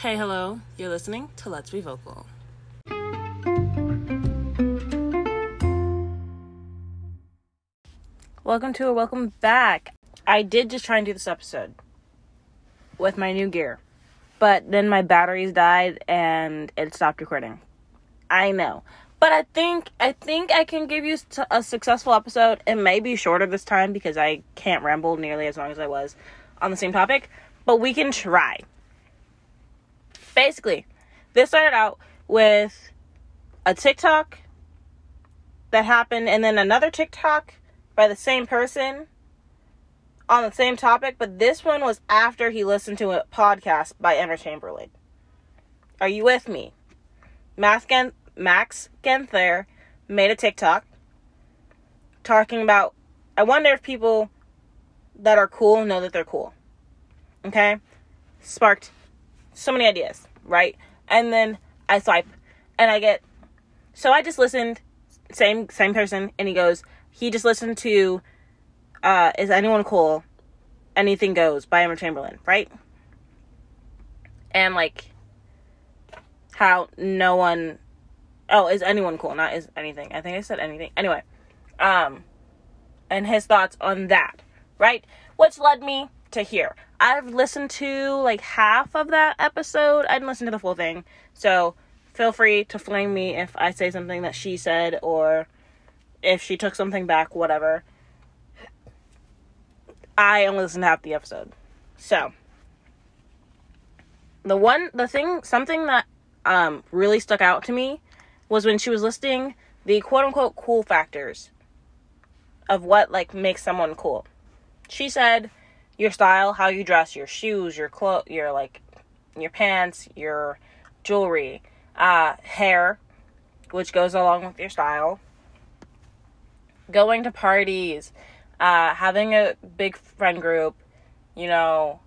Hey, hello. You're listening to Let's Be Vocal. Welcome to or welcome back. I did just try and do this episode with my new gear, but then my batteries died and it stopped recording. I know. But I think I think I can give you a successful episode. It may be shorter this time because I can't ramble nearly as long as I was on the same topic, but we can try. Basically, this started out with a TikTok that happened and then another TikTok by the same person on the same topic, but this one was after he listened to a podcast by Emma Chamberlain. Are you with me? Max, Max Genther made a TikTok talking about. I wonder if people that are cool know that they're cool. Okay? Sparked so many ideas, right? And then I swipe and I get. So I just listened, same same person, and he goes, he just listened to uh, Is Anyone Cool? Anything Goes by Emma Chamberlain, right? And like how no one oh, is anyone cool? Not is anything. I think I said anything. Anyway. Um and his thoughts on that, right? Which led me to here. I've listened to like half of that episode. I didn't listen to the full thing. So feel free to flame me if I say something that she said or if she took something back, whatever. I only listened to half the episode. So, the one, the thing, something that um, really stuck out to me was when she was listing the quote unquote cool factors of what like makes someone cool. She said your style, how you dress, your shoes, your clothes, your like your pants, your jewelry, uh, hair, which goes along with your style, going to parties, uh, having a big friend group, you know,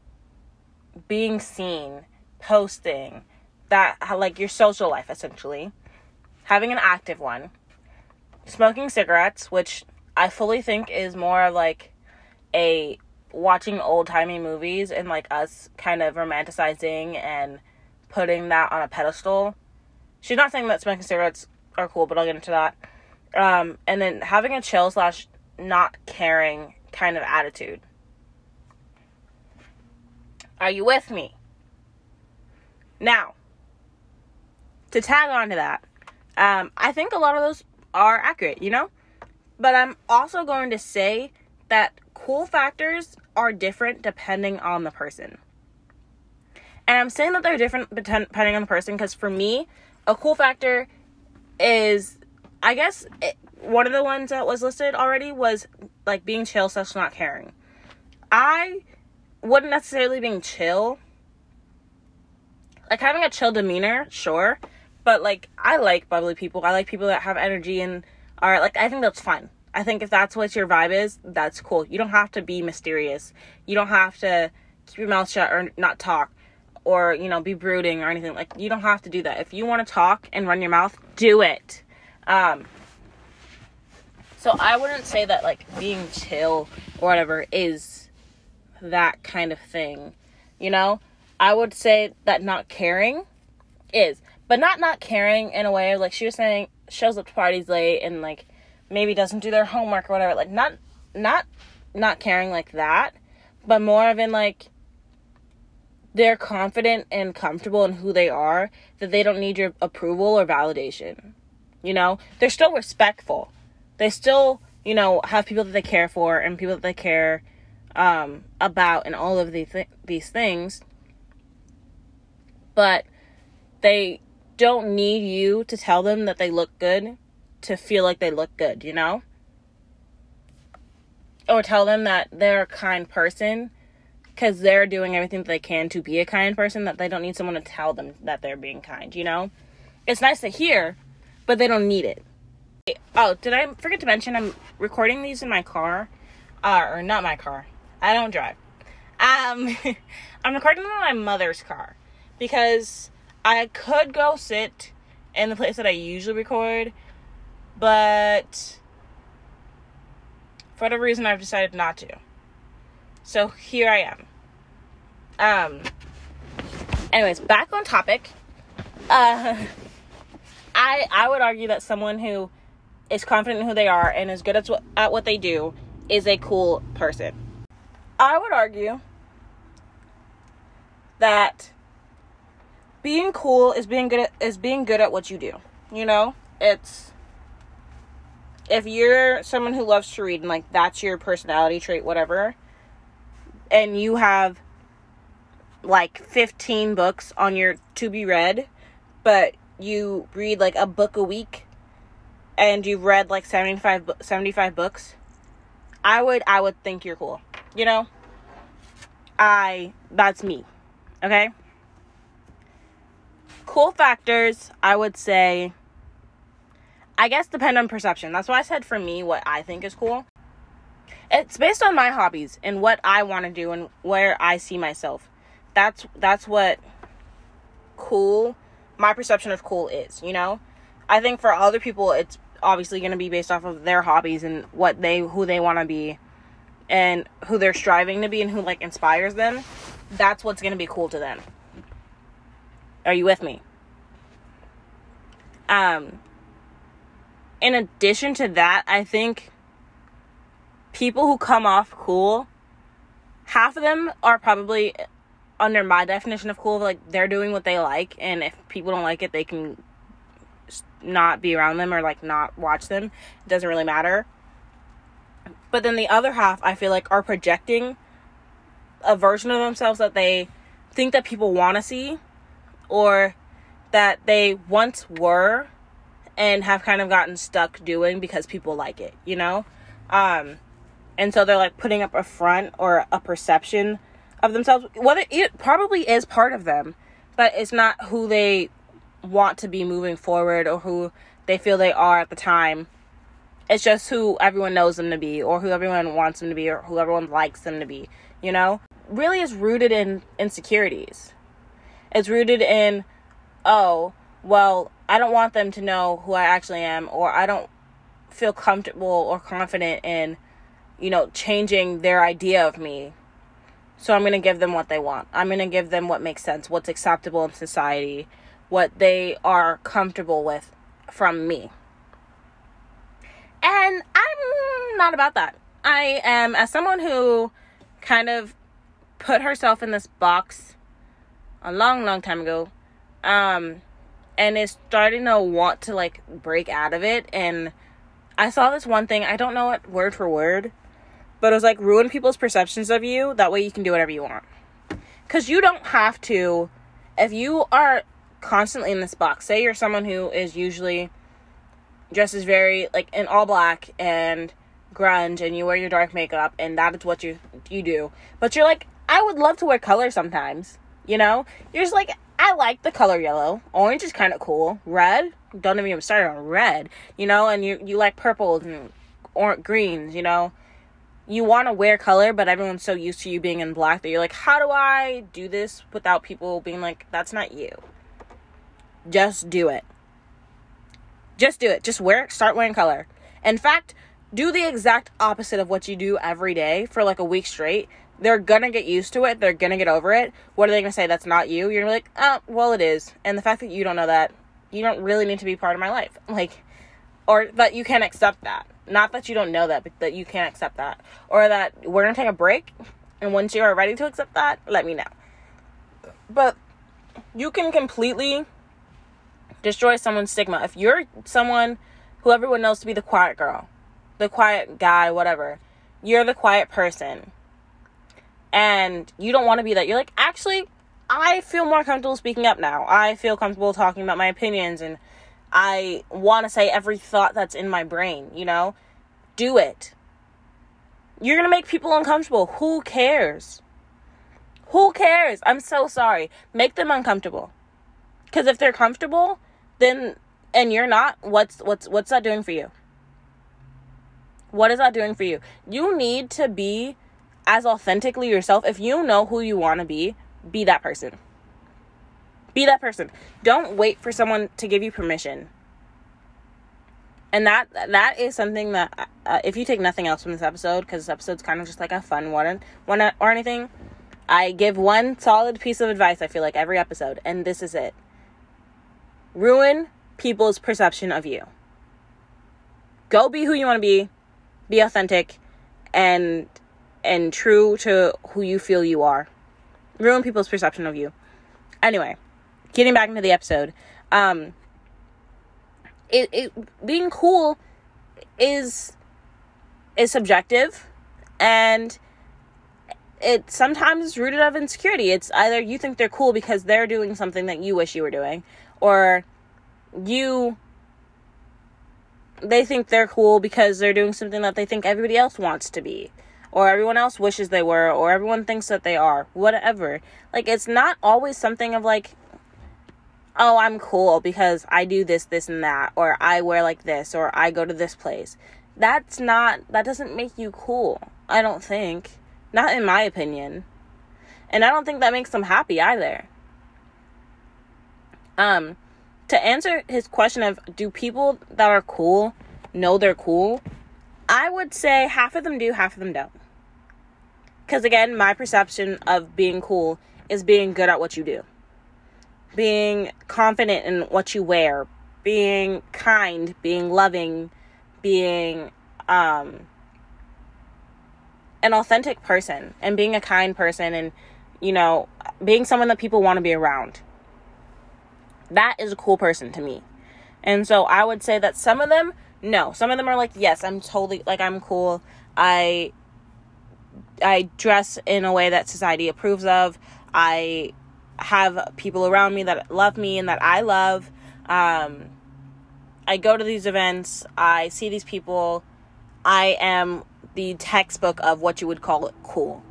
being seen, posting, that like your social life essentially, having an active one, smoking cigarettes, which I fully think is more like a watching old timey movies and like us kind of romanticizing and putting that on a pedestal. She's not saying that smoking cigarettes are cool, but I'll get into that. Um, and then having a chill slash not caring kind of attitude. Are you with me? Now, to tag on to that, um, I think a lot of those are accurate, you know? But I'm also going to say that cool factors are different depending on the person. And I'm saying that they're different depending on the person because for me, a cool factor is I guess it, one of the ones that was listed already was like being chill slash not caring. I wouldn't necessarily being chill. Like having a chill demeanor, sure. But like I like bubbly people. I like people that have energy and are like I think that's fine. I think if that's what your vibe is, that's cool. You don't have to be mysterious. You don't have to keep your mouth shut or not talk or, you know, be brooding or anything. Like you don't have to do that. If you want to talk and run your mouth, do it. Um, so I wouldn't say that like being chill or whatever is that kind of thing. You know, I would say that not caring is, but not not caring in a way like she was saying shows up to parties late and like maybe doesn't do their homework or whatever. Like not not not caring like that, but more of in like they're confident and comfortable in who they are that they don't need your approval or validation. You know, they're still respectful. They still, you know, have people that they care for and people that they care um, about and all of these th- these things. But they don't need you to tell them that they look good to feel like they look good, you know? Or tell them that they're a kind person because they're doing everything that they can to be a kind person, that they don't need someone to tell them that they're being kind, you know? It's nice to hear, but they don't need it. Oh, did I forget to mention I'm recording these in my car? Uh, or not my car. I don't drive. Um, I'm recording them in my mother's car because I could go sit in the place that I usually record, but for whatever reason, I've decided not to. So here I am. Um, Anyways, back on topic. Uh, I I would argue that someone who is confident in who they are and is good at what, at what they do is a cool person. I would argue that being cool is being good at, is being good at what you do. You know, it's if you're someone who loves to read and like that's your personality trait, whatever, and you have like 15 books on your to be read, but you read like a book a week and you've read like 75 75 books, I would I would think you're cool. You know? I that's me. Okay? Cool factors, I would say I guess depend on perception. That's why I said for me what I think is cool. It's based on my hobbies and what I want to do and where I see myself. That's that's what cool my perception of cool is, you know? I think for other people it's obviously going to be based off of their hobbies and what they who they want to be and who they're striving to be and who like inspires them. That's what's going to be cool to them. Are you with me? Um in addition to that, I think people who come off cool half of them are probably under my definition of cool like they're doing what they like and if people don't like it they can not be around them or like not watch them. It doesn't really matter. But then the other half i feel like are projecting a version of themselves that they think that people want to see or that they once were and have kind of gotten stuck doing because people like it you know? Um and so they're like putting up a front or a perception of themselves. Whether it probably is part of them but it's not who they want to be moving forward or who they feel they are at the time. It's just who everyone knows them to be or who everyone wants them to be or who everyone likes them to be you know? Really is rooted in insecurities. It's rooted in oh well i don't want them to know who i actually am or i don't feel comfortable or confident in you know changing their idea of me so I'm going to give them what they want. I'm going to give them what makes sense, what's acceptable in society, what they are comfortable with from me. And I'm not about that. I am, as someone who kind of put herself in this box a long, long time ago, um, and is starting to want to like break out of it. And I saw this one thing, I don't know it word for word, but it was like ruin people's perceptions of you. That way you can do whatever you want. Because you don't have to, if you are constantly in this box, say you're someone who is usually dresses very like in all black and grunge and you wear your dark makeup and that is what you you do. But you're like, I would love to wear color sometimes. You know? You're just like, I like the color yellow. Orange is kind of cool. Red, don't even get started on red. You know, and you you like purples and or greens. You know, you want to wear color, but everyone's so used to you being in black that you're like, how do I do this without people being like, that's not you? Just do it. Just do it. Just wear, it, start wearing color. In fact, do the exact opposite of what you do every day for like a week straight. They're gonna get used to it. They're gonna get over it. What are they gonna say? That's not you. You're gonna be like, oh, well, it is. And the fact that you don't know that, you don't really need to be part of my life. Like, or that you can't accept that. Not that you don't know that, but that you can't accept that. Or that we're to take a break. And once you are ready to accept that, let me know. But you can completely destroy someone's stigma. If you're someone who everyone knows to be the quiet girl, the quiet guy, whatever, you're the quiet person. And you don't want to be that. You're like, actually, I feel more comfortable speaking up now. I feel comfortable talking about my opinions and I want to say every thought that's in my brain, you know? Do it. You're going to make people uncomfortable. Who cares? Who cares? I'm so sorry. Make them uncomfortable. Cuz if they're comfortable, then and you're not, what's what's what's that doing for you? What is that doing for you? You need to be as authentically yourself. If you know who you want to be, be that person. Be that person. Don't wait for someone to give you permission. And that that is something that uh, if you take nothing else from this episode, because this episode's kind of just like a fun one, one or anything, I give one solid piece of advice, I feel like, every episode, and this is it ruin people's perception of you. Go be who you want to be, be authentic, and and true to who you feel you are. Ruin people's perception of you. Anyway, getting back into the episode, um, it, it being cool is is subjective and it sometimes is rooted of insecurity. It's either you think they're cool because they're doing something that you wish you were doing, or you they think they're cool because they're doing something that they think everybody else wants to be or everyone else wishes they were or everyone thinks that they are whatever. Like it's not always something of like oh i'm cool because i do this this and that or i wear like this or i go to this place. That's not that doesn't make you cool i don't think. Not in my opinion. And i don't think that makes them happy either. Um to answer his question of do people that are cool know they're cool? I would say half of them do half of them don't because again, my perception of being cool is being good at what you do, being confident in what you wear, being kind, being loving, being um, an authentic person, and being a kind person, and you know, being someone that people want to be around. That is a cool person to me. And so I would say that some of them, no, some of them are like, yes, I'm totally like I'm cool. I I dress in a way that society approves of. I have people around me that love me and that I love. Um, I go to these events. I see these people. I am the textbook of what you would call it cool.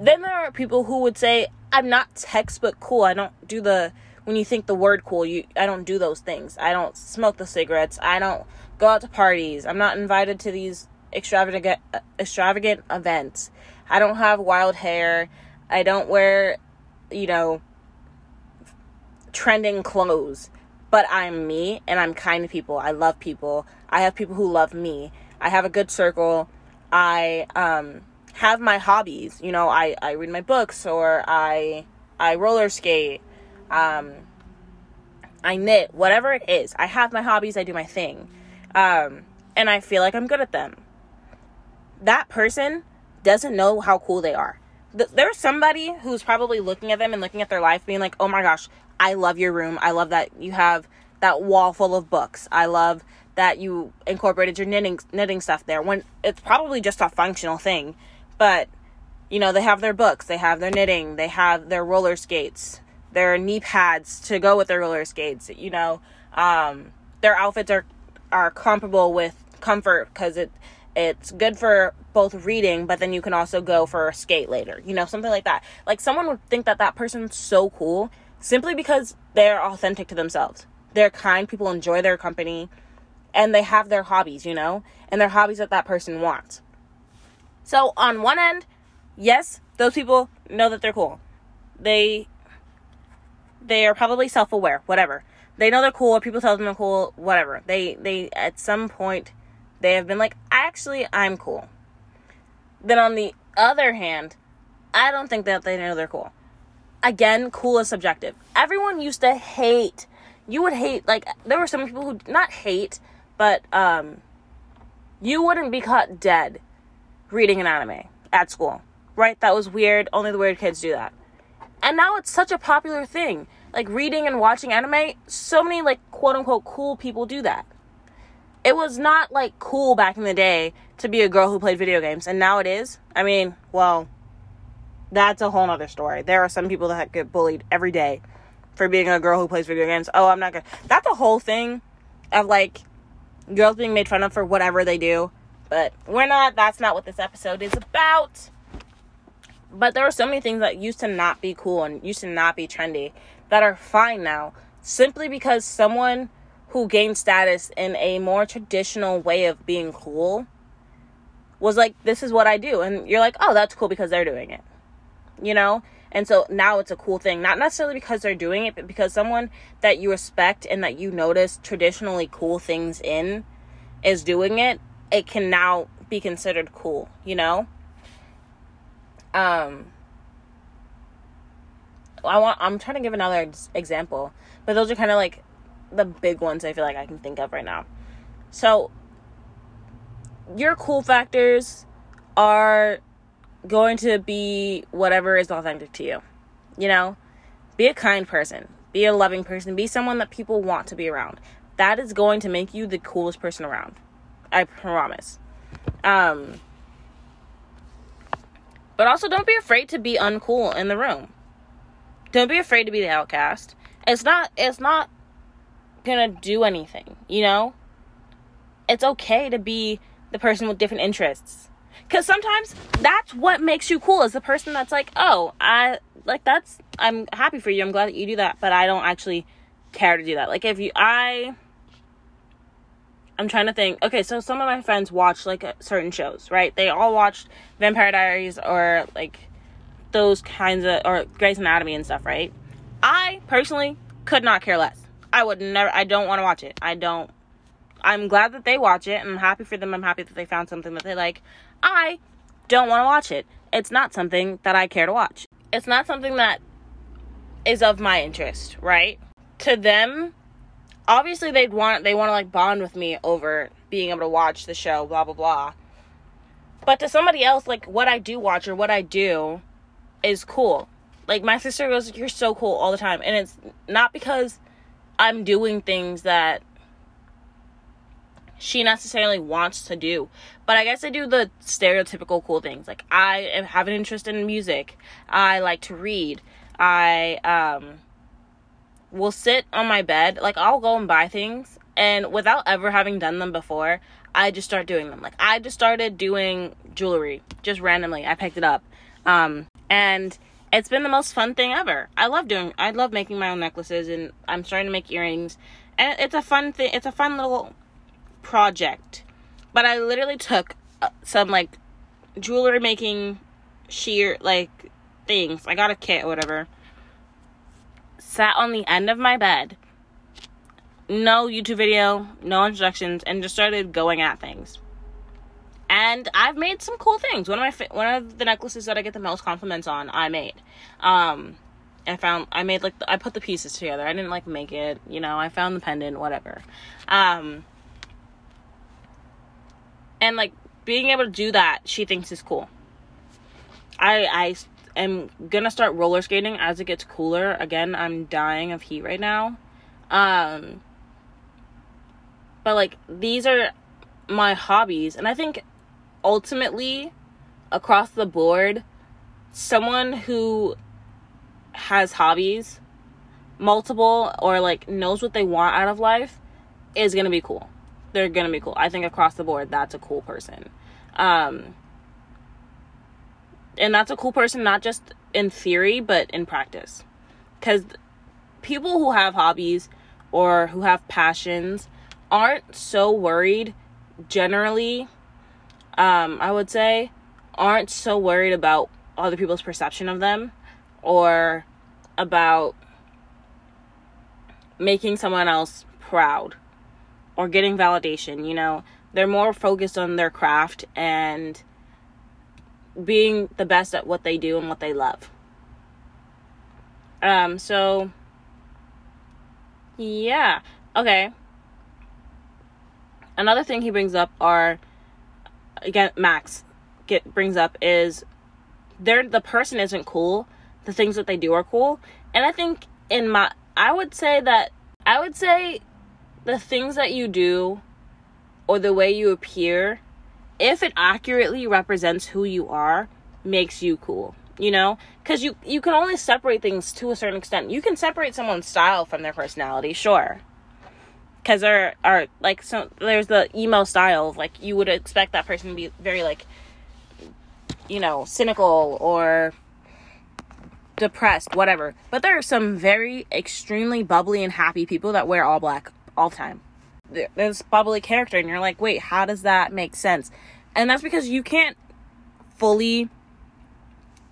Then there are people who would say, I'm not textbook cool. I don't do the when you think the word cool, you I don't do those things. I don't smoke the cigarettes. I don't go out to parties. I'm not invited to these extravagant extravagant events. I don't have wild hair. I don't wear, you know, trending clothes. But I'm me and I'm kind to people. I love people. I have people who love me. I have a good circle. I um have my hobbies. You know, I I read my books or I I roller skate. Um I knit, whatever it is. I have my hobbies, I do my thing. Um and I feel like I'm good at them that person doesn't know how cool they are. There's somebody who's probably looking at them and looking at their life being like, oh my gosh, I love your room. I love that you have that wall full of books. I love that you incorporated your knitting knitting stuff there when it's probably just a functional thing. But you know, they have their books, they have their knitting, they have their roller skates, their knee pads to go with their roller skates, you know. Um, their outfits are are comparable with comfort because it it's good for both reading, but then you can also go for a skate later, you know, something like that. Like someone would think that that person's so cool simply because they're authentic to themselves. They're kind, people enjoy their company, and they have their hobbies, you know, and their hobbies that that person wants. So on one end, yes, those people know that they're cool. They they are probably self-aware, whatever. They know they're cool, people tell them they're cool, whatever. They they at some point they have been like, actually, I'm cool. Then on the other hand, I don't think that they know they're cool. Again, cool is subjective. Everyone used to hate. You would hate like there were some people who not hate, but um you wouldn't be caught dead reading an anime at school. Right? That was weird. Only the weird kids do that. And now it's such a popular thing. Like reading and watching anime, so many like quote unquote cool people do that it was not like cool back in the day to be a girl who played video games and now it is. I mean well that's a whole nother story. There are some people that get bullied every day for being a girl who plays video games. Oh i'm not gonna that's a whole thing of like girls being made fun of for whatever they do but we're not that's not what this episode is about. But there are so many things that used to not be cool and used to not be trendy that are fine now simply because someone who gained status in a more traditional way of being cool was like, this is what I do. And you're like, oh, that's cool because they're doing it. You know? And so now it's a cool thing. Not necessarily because they're doing it, but because someone that you respect and that you notice traditionally cool things in is doing it, it can now be considered cool, you know? Um I want I'm trying to give another example, but those are kind of like the big ones I feel like I can think of right now. So your cool factors are going to be whatever is authentic to you. You know, be a kind person, be a loving person, be someone that people want to be around. That is going to make you the coolest person around. I promise. Um but also don't be afraid to be uncool in the room. Don't be afraid to be the outcast. It's not it's not to do anything, you know? It's okay to be the person with different interests. Cuz sometimes that's what makes you cool is the person that's like, "Oh, I like that's I'm happy for you. I'm glad that you do that, but I don't actually care to do that." Like if you I I'm trying to think. Okay, so some of my friends watch like uh, certain shows, right? They all watched Vampire Diaries or like those kinds of or Grey's Anatomy and stuff, right? I personally could not care less. I would never I don't want to watch it. I don't I'm glad that they watch it and I'm happy for them. I'm happy that they found something that they like. I don't want to watch it. It's not something that I care to watch. It's not something that is of my interest, right? To them, obviously they'd want they want to like bond with me over being able to watch the show blah blah blah but to somebody else like what i do watch or what i do is cool like my sister goes you're so cool all the time and it's not because i'm doing things that she necessarily wants to do but i guess i do the stereotypical cool things like i have an interest in music i like to read i um will sit on my bed, like I'll go and buy things and without ever having done them before, I just start doing them. Like I just started doing jewelry just randomly. I picked it up. Um and it's been the most fun thing ever. I love doing I love making my own necklaces and I'm starting to make earrings. And it's a fun thing. It's a fun little project. But I literally took uh, some like jewelry making sheer like things. I got a kit or whatever sat on the end of my bed, no YouTube video, no instructions, and just started going at things. And I've made some cool things. One of my fi- one of the necklaces that I get the most compliments on, I made. Um, I found I made like the, I put the pieces together. I didn't like make it, you know. I found the pendant, whatever. Um, and like being able to do that, she thinks is cool. I I am gonna start roller skating as it gets cooler. Again, I'm dying of heat right now. Um but like these are my hobbies and I think ultimately across the board someone who has hobbies multiple or like knows what they want out of life is to be cool. They're to be cool. I think across the board that's a cool person. Um and that's a cool person not just in theory but in practice because people who have hobbies or who have passions aren't so worried generally um, i would say aren't so worried about other people's perception of them or about making someone else proud or getting validation you know they're more focused on their craft and being the best at what they do and what they love. Um, so yeah. Okay. Another thing he brings up are again Max get brings up is they're the person isn't cool. The things that they do are cool. And I think in my I would say that I would say the things that you do or the way you appear if it accurately represents who you are, makes you cool. You know, because you you can only separate things to a certain extent. You can separate someone's style from their personality, sure. Because there are like so there's the emo style, like you would expect that person to be very like, you know, cynical or depressed, whatever. But there are some very extremely bubbly and happy people that wear all black all the time. This bubbly character and you're like wait how does that make sense? And that's because you can't fully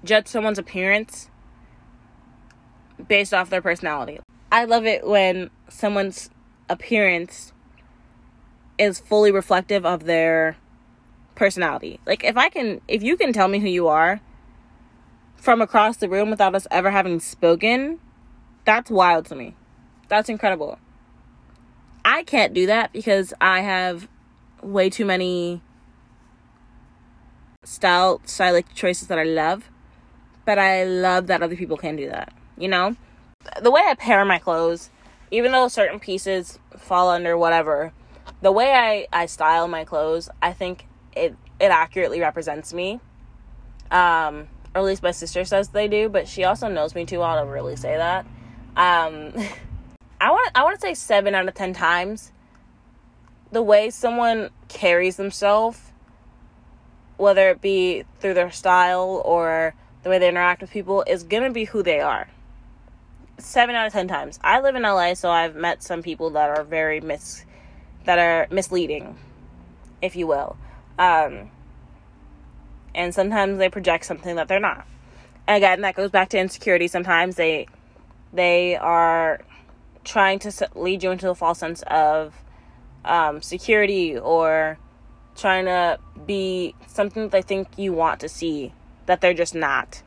judge someone's appearance based off their personality. I love it when someone's appearance is fully reflective of their personality like if i can if you can tell me who you are from across the room without us ever having spoken, that's wild to me. That's incredible. I can't do that because I have way too many style stylistic choices that I love. But I love that other people can do that. You know? The way I pair my clothes, even though certain pieces fall under whatever, the way I, I style my clothes, I think it it accurately represents me. Um, or at least my sister says they do, but she also knows me too well to really say that. Um, I want I want to say seven out of ten times. The way someone carries themselves, whether it be through their style or the way they interact with people, is gonna be who they are. Seven out of ten times. I live in LA, so I've met some people that are very mis that are misleading, if you will. Um, and sometimes they project something that they're not. And again, that goes back to insecurity. Sometimes they they are trying to lead you into a false sense of um, security or trying to be something that they think you want to see that they're just not.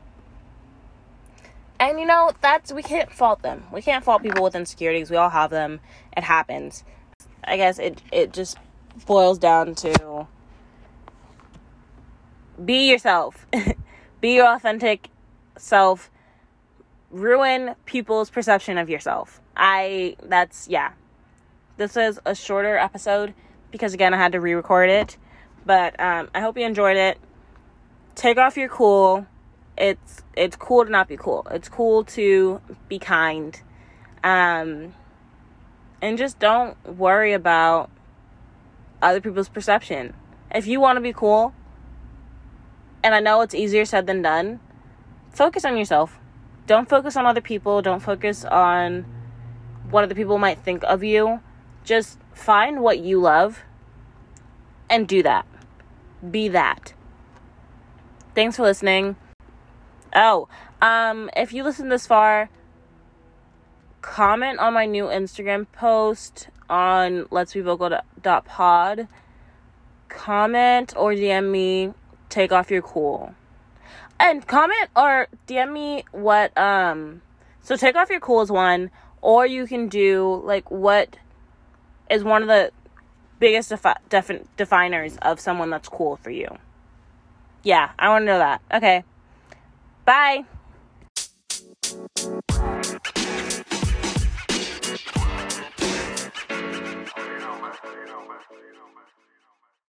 And you know, that's we can't fault them. We can't fault people with insecurities. We all have them. It happens. I guess it it just boils down to be yourself. be your authentic self. Ruin people's perception of yourself. I that's yeah. This is a shorter episode because again I had to re-record it. But um, I hope you enjoyed it. Take off your cool. It's it's cool to not be cool. It's cool to be kind. Um, and just don't worry about other people's perception. If you want to be cool, and I know it's easier said than done, focus on yourself. Don't focus on other people. Don't focus on what other people might think of you. Just find what you love and do that. Be that. Thanks for listening. Oh, um, if you listen this far, comment on my new Instagram post on let's be vocal dot pod. Comment or DM me, take off your cool. And comment or DM me what um so take off your cool is one, or you can do like what is one of the biggest defi- defi- definers of someone that's cool for you. Yeah, I want to know that. Okay. Bye.